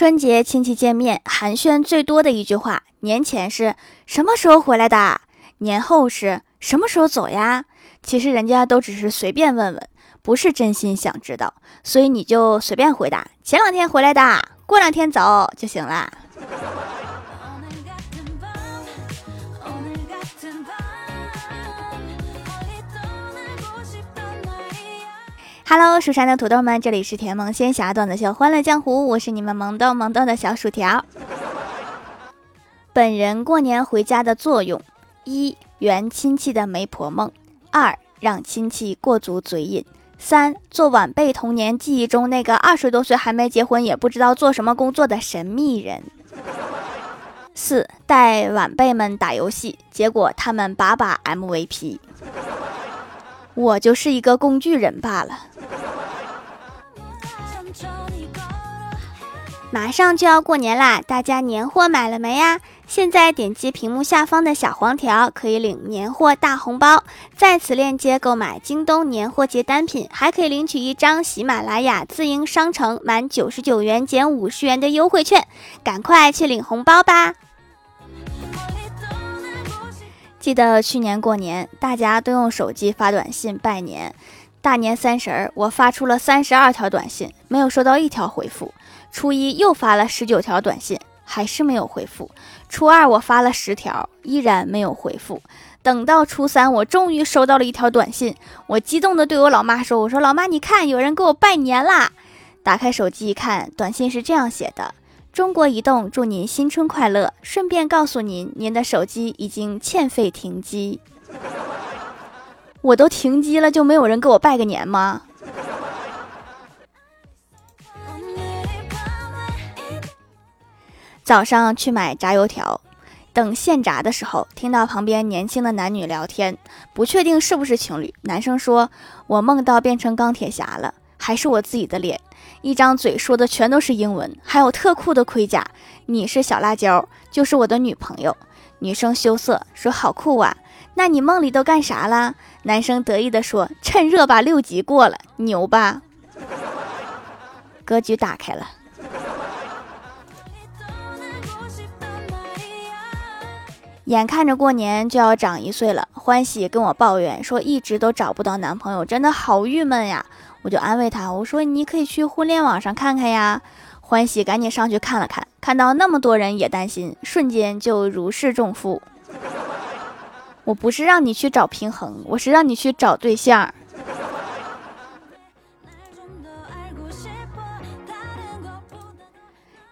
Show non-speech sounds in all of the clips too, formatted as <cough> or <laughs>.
春节亲戚见面，寒暄最多的一句话，年前是什么时候回来的？年后是什么时候走呀？其实人家都只是随便问问，不是真心想知道，所以你就随便回答，前两天回来的，过两天走就行了。Hello，蜀山的土豆们，这里是甜萌仙侠段子秀《欢乐江湖》，我是你们萌豆萌豆的小薯条。本人过年回家的作用：一、圆亲戚的媒婆梦；二、让亲戚过足嘴瘾；三、做晚辈童年记忆中那个二十多岁还没结婚也不知道做什么工作的神秘人；四、带晚辈们打游戏，结果他们把把 MVP，我就是一个工具人罢了。马上就要过年啦，大家年货买了没呀？现在点击屏幕下方的小黄条，可以领年货大红包，在此链接购买京东年货节单品，还可以领取一张喜马拉雅自营商城满九十九元减五十元的优惠券，赶快去领红包吧！记得去年过年，大家都用手机发短信拜年，大年三十儿，我发出了三十二条短信，没有收到一条回复。初一又发了十九条短信，还是没有回复。初二我发了十条，依然没有回复。等到初三，我终于收到了一条短信，我激动地对我老妈说：“我说老妈，你看，有人给我拜年啦！”打开手机一看，短信是这样写的：“中国移动祝您新春快乐，顺便告诉您，您的手机已经欠费停机。”我都停机了，就没有人给我拜个年吗？早上去买炸油条，等现炸的时候，听到旁边年轻的男女聊天，不确定是不是情侣。男生说：“我梦到变成钢铁侠了，还是我自己的脸，一张嘴说的全都是英文，还有特酷的盔甲。你是小辣椒，就是我的女朋友。”女生羞涩说：“好酷啊，那你梦里都干啥了？”男生得意的说：“趁热把六级过了，牛吧？”格局打开了。眼看着过年就要长一岁了，欢喜跟我抱怨说一直都找不到男朋友，真的好郁闷呀！我就安慰他，我说你可以去互联网上看看呀。欢喜赶紧上去看了看，看到那么多人也担心，瞬间就如释重负。我不是让你去找平衡，我是让你去找对象。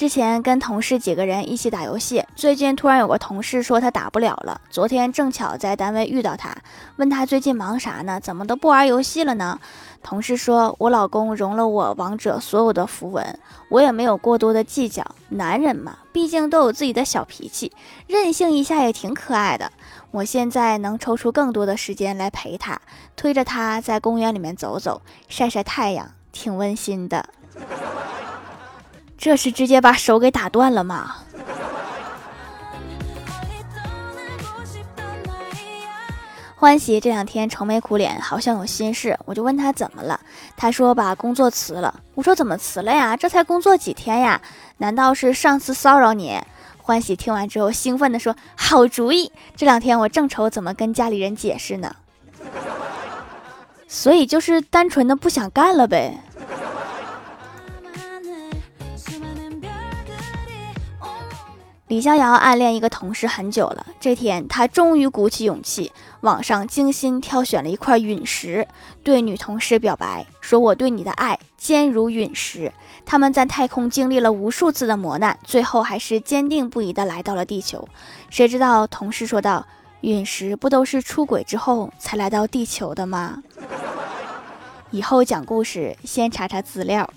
之前跟同事几个人一起打游戏，最近突然有个同事说他打不了了。昨天正巧在单位遇到他，问他最近忙啥呢？怎么都不玩游戏了呢？同事说：“我老公融了我王者所有的符文，我也没有过多的计较。男人嘛，毕竟都有自己的小脾气，任性一下也挺可爱的。我现在能抽出更多的时间来陪他，推着他在公园里面走走，晒晒太阳，挺温馨的。”这是直接把手给打断了吗？欢喜这两天愁眉苦脸，好像有心事，我就问他怎么了。他说把工作辞了。我说怎么辞了呀？这才工作几天呀？难道是上次骚扰你？欢喜听完之后兴奋地说：“好主意！这两天我正愁怎么跟家里人解释呢。”所以就是单纯的不想干了呗。李逍遥暗恋一个同事很久了，这天他终于鼓起勇气，网上精心挑选了一块陨石，对女同事表白，说我对你的爱坚如陨石。他们在太空经历了无数次的磨难，最后还是坚定不移地来到了地球。谁知道同事说道：“陨石不都是出轨之后才来到地球的吗？” <laughs> 以后讲故事先查查资料。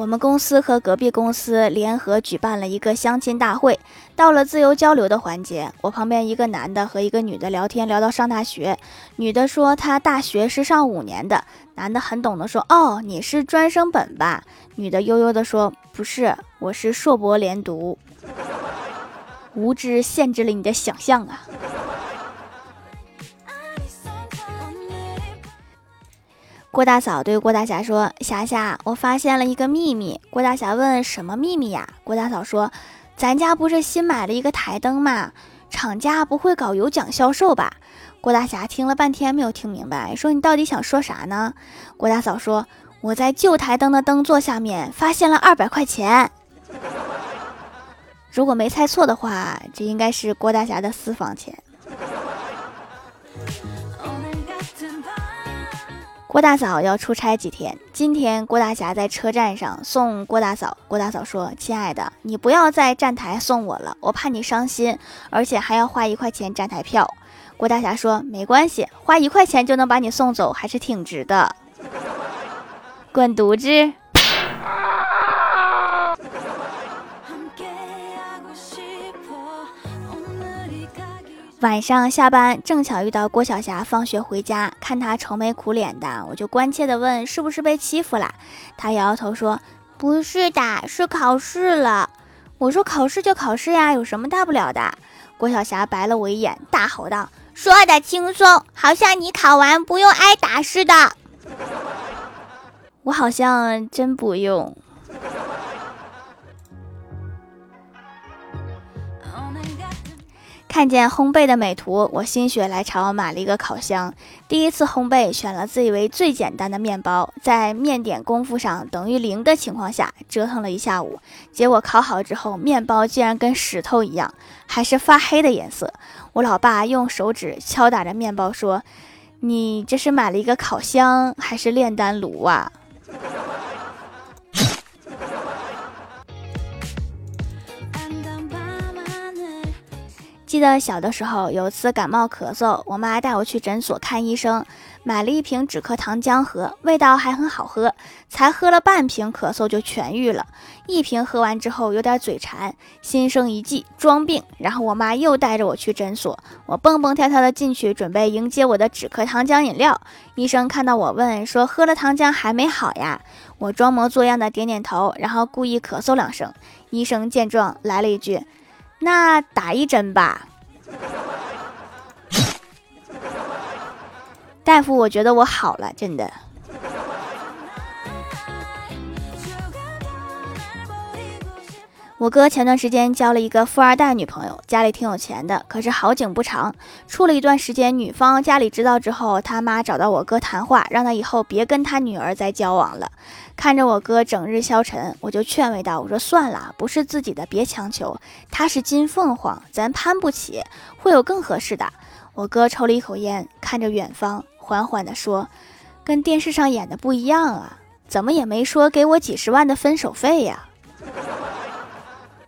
我们公司和隔壁公司联合举办了一个相亲大会，到了自由交流的环节，我旁边一个男的和一个女的聊天，聊到上大学，女的说她大学是上五年的，男的很懂得说，哦，你是专升本吧？女的悠悠的说，不是，我是硕博连读。无知限制了你的想象啊！郭大嫂对郭大侠说：“霞霞，我发现了一个秘密。”郭大侠问：“什么秘密呀？”郭大嫂说：“咱家不是新买了一个台灯吗？厂家不会搞有奖销售吧？”郭大侠听了半天没有听明白，说：“你到底想说啥呢？”郭大嫂说：“我在旧台灯的灯座下面发现了二百块钱。”如果没猜错的话，这应该是郭大侠的私房钱。郭大嫂要出差几天，今天郭大侠在车站上送郭大嫂。郭大嫂说：“亲爱的，你不要在站台送我了，我怕你伤心，而且还要花一块钱站台票。”郭大侠说：“没关系，花一块钱就能把你送走，还是挺值的。”滚犊子！晚上下班，正巧遇到郭晓霞放学回家，看她愁眉苦脸的，我就关切的问：“是不是被欺负了？”她摇摇头说：“不是的，是考试了。”我说：“考试就考试呀，有什么大不了的？”郭晓霞白了我一眼，大吼道：“说的轻松，好像你考完不用挨打似的。”我好像真不用。看见烘焙的美图，我心血来潮买了一个烤箱。第一次烘焙，选了自以为最简单的面包，在面点功夫上等于零的情况下折腾了一下午，结果烤好之后，面包竟然跟石头一样，还是发黑的颜色。我老爸用手指敲打着面包说：“你这是买了一个烤箱还是炼丹炉啊？”记得小的时候，有次感冒咳嗽，我妈带我去诊所看医生，买了一瓶止咳糖浆喝，味道还很好喝。才喝了半瓶，咳嗽就痊愈了。一瓶喝完之后，有点嘴馋，心生一计，装病。然后我妈又带着我去诊所，我蹦蹦跳跳的进去，准备迎接我的止咳糖浆饮料。医生看到我问说：“喝了糖浆还没好呀？”我装模作样的点点头，然后故意咳嗽两声。医生见状，来了一句。那打一针吧，大夫，我觉得我好了，真的。我哥前段时间交了一个富二代女朋友，家里挺有钱的。可是好景不长，处了一段时间，女方家里知道之后，他妈找到我哥谈话，让他以后别跟他女儿再交往了。看着我哥整日消沉，我就劝慰道：“我说算了，不是自己的别强求。他是金凤凰，咱攀不起，会有更合适的。”我哥抽了一口烟，看着远方，缓缓地说：“跟电视上演的不一样啊，怎么也没说给我几十万的分手费呀？”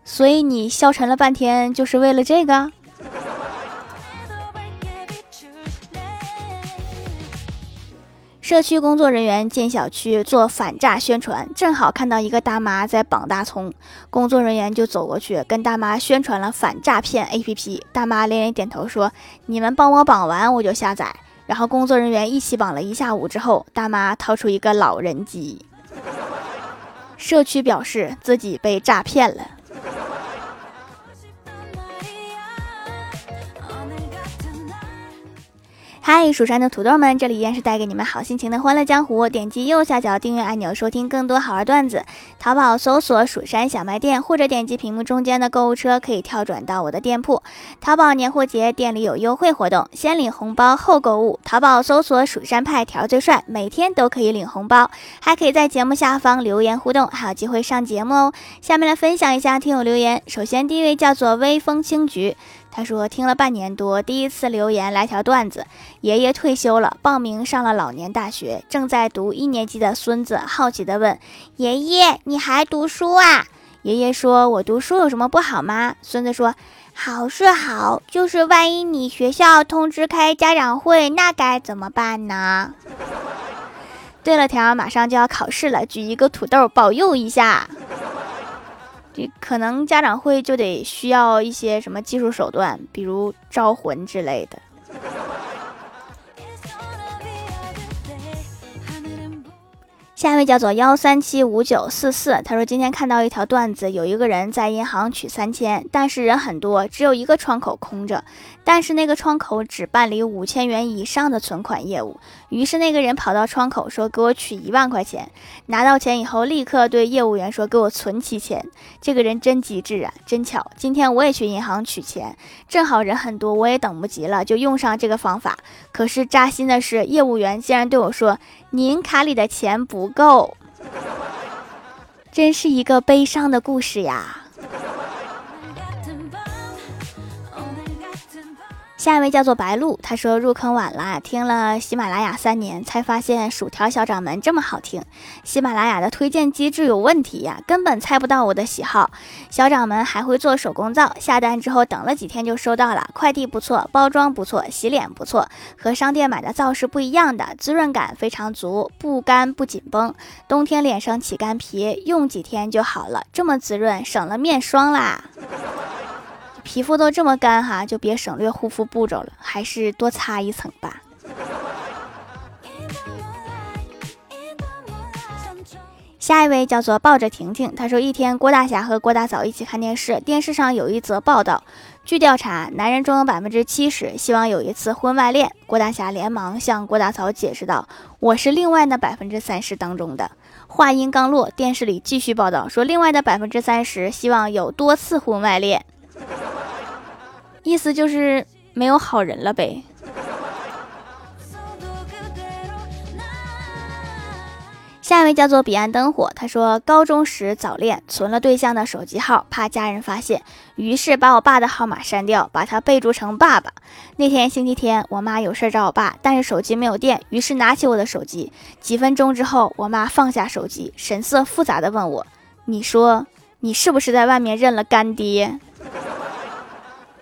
所以你消沉了半天，就是为了这个？社区工作人员进小区做反诈宣传，正好看到一个大妈在绑大葱，工作人员就走过去跟大妈宣传了反诈骗 APP。大妈连连点头说：“你们帮我绑完，我就下载。”然后工作人员一起绑了一下午之后，大妈掏出一个老人机。社区表示自己被诈骗了。嗨，蜀山的土豆们，这里依然是带给你们好心情的欢乐江湖。点击右下角订阅按钮，收听更多好玩段子。淘宝搜索“蜀山小卖店”，或者点击屏幕中间的购物车，可以跳转到我的店铺。淘宝年货节店里有优惠活动，先领红包后购物。淘宝搜索“蜀山派条最帅”，每天都可以领红包，还可以在节目下方留言互动，还有机会上节目哦。下面来分享一下听友留言。首先第一位叫做微风青菊。他说：“听了半年多，第一次留言来条段子。爷爷退休了，报名上了老年大学，正在读一年级的孙子好奇地问：爷爷，你还读书啊？爷爷说：我读书有什么不好吗？孙子说：好是好，就是万一你学校通知开家长会，那该怎么办呢？对了，条马上就要考试了，举一个土豆保佑一下。”这可能家长会就得需要一些什么技术手段，比如招魂之类的。<laughs> 下一位叫做幺三七五九四四，他说今天看到一条段子，有一个人在银行取三千，但是人很多，只有一个窗口空着，但是那个窗口只办理五千元以上的存款业务。于是那个人跑到窗口说：“给我取一万块钱。”拿到钱以后，立刻对业务员说：“给我存七千。”这个人真机智啊！真巧，今天我也去银行取钱，正好人很多，我也等不及了，就用上这个方法。可是扎心的是，业务员竟然对我说：“您卡里的钱不够。”真是一个悲伤的故事呀。下一位叫做白鹿，他说入坑晚了，听了喜马拉雅三年，才发现薯条小掌门这么好听。喜马拉雅的推荐机制有问题呀，根本猜不到我的喜好。小掌门还会做手工皂，下单之后等了几天就收到了，快递不错，包装不错，洗脸不错，和商店买的皂是不一样的，滋润感非常足，不干不紧绷，冬天脸上起干皮，用几天就好了，这么滋润，省了面霜啦。皮肤都这么干哈，就别省略护肤步骤了，还是多擦一层吧。下一位叫做抱着婷婷，他说一天郭大侠和郭大嫂一起看电视，电视上有一则报道，据调查，男人中有百分之七十希望有一次婚外恋。郭大侠连忙向郭大嫂解释道：“我是另外那百分之三十当中的。”话音刚落，电视里继续报道说，另外的百分之三十希望有多次婚外恋。<laughs> 意思就是没有好人了呗。下一位叫做彼岸灯火，他说高中时早恋，存了对象的手机号，怕家人发现，于是把我爸的号码删掉，把他备注成爸爸。那天星期天，我妈有事找我爸，但是手机没有电，于是拿起我的手机。几分钟之后，我妈放下手机，神色复杂的问我：“你说你是不是在外面认了干爹？”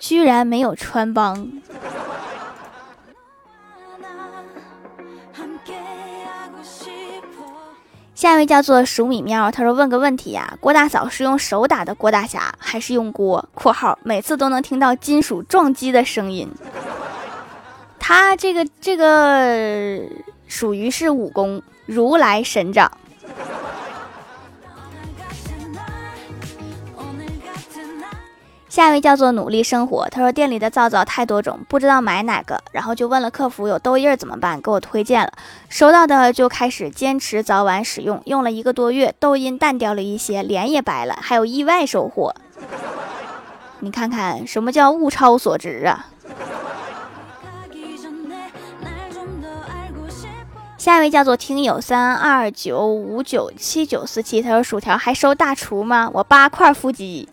居然没有穿帮。下一位叫做鼠米喵，他说问个问题呀，郭大嫂是用手打的郭大侠，还是用锅（括号每次都能听到金属撞击的声音）？他这个这个属于是武功如来神掌。下一位叫做努力生活，他说店里的皂皂太多种，不知道买哪个，然后就问了客服有痘印怎么办，给我推荐了。收到的就开始坚持早晚使用，用了一个多月，痘印淡掉了一些，脸也白了，还有意外收获。你看看什么叫物超所值啊！下一位叫做听友三二九五九七九四七，他说薯条还收大厨吗？我八块腹肌。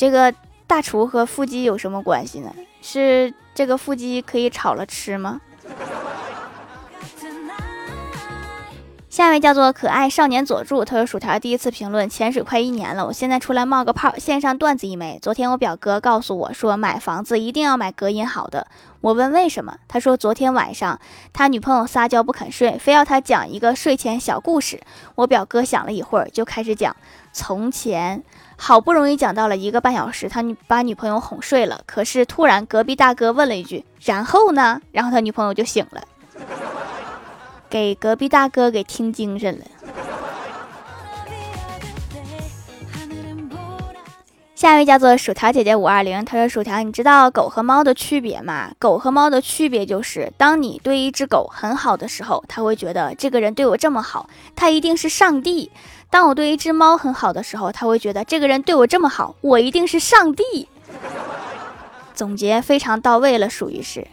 这个大厨和腹肌有什么关系呢？是这个腹肌可以炒了吃吗？下一位叫做可爱少年佐助，他说薯条第一次评论潜水快一年了，我现在出来冒个泡，线上段子一枚。昨天我表哥告诉我说买房子一定要买隔音好的，我问为什么，他说昨天晚上他女朋友撒娇不肯睡，非要他讲一个睡前小故事。我表哥想了一会儿就开始讲从前。好不容易讲到了一个半小时，他女把女朋友哄睡了。可是突然隔壁大哥问了一句：“然后呢？”然后他女朋友就醒了，给隔壁大哥给听精神了。下一位叫做薯条姐姐五二零，她说：“薯条，你知道狗和猫的区别吗？狗和猫的区别就是，当你对一只狗很好的时候，它会觉得这个人对我这么好，他一定是上帝。”当我对一只猫很好的时候，他会觉得这个人对我这么好，我一定是上帝。总结非常到位了，属于是。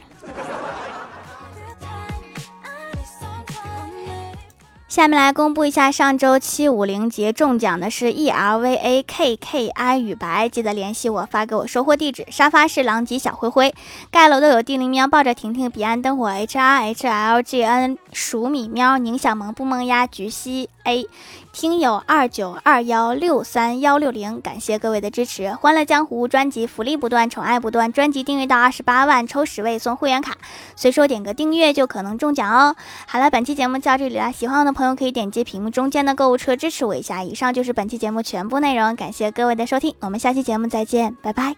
下面来公布一下上周七五零节中奖的是 E L V A K K I 与白，记得联系我发给我收货地址。沙发是狼藉小灰灰，盖楼的有地灵喵抱着婷婷，彼岸灯火 H R H L G N 鼠米喵宁小萌不萌呀菊溪 A。听友二九二幺六三幺六零，感谢各位的支持！欢乐江湖专辑福利不断，宠爱不断，专辑订阅到二十八万抽十位送会员卡，随手点个订阅就可能中奖哦！好了，本期节目就到这里了，喜欢我的朋友可以点击屏幕中间的购物车支持我一下。以上就是本期节目全部内容，感谢各位的收听，我们下期节目再见，拜拜。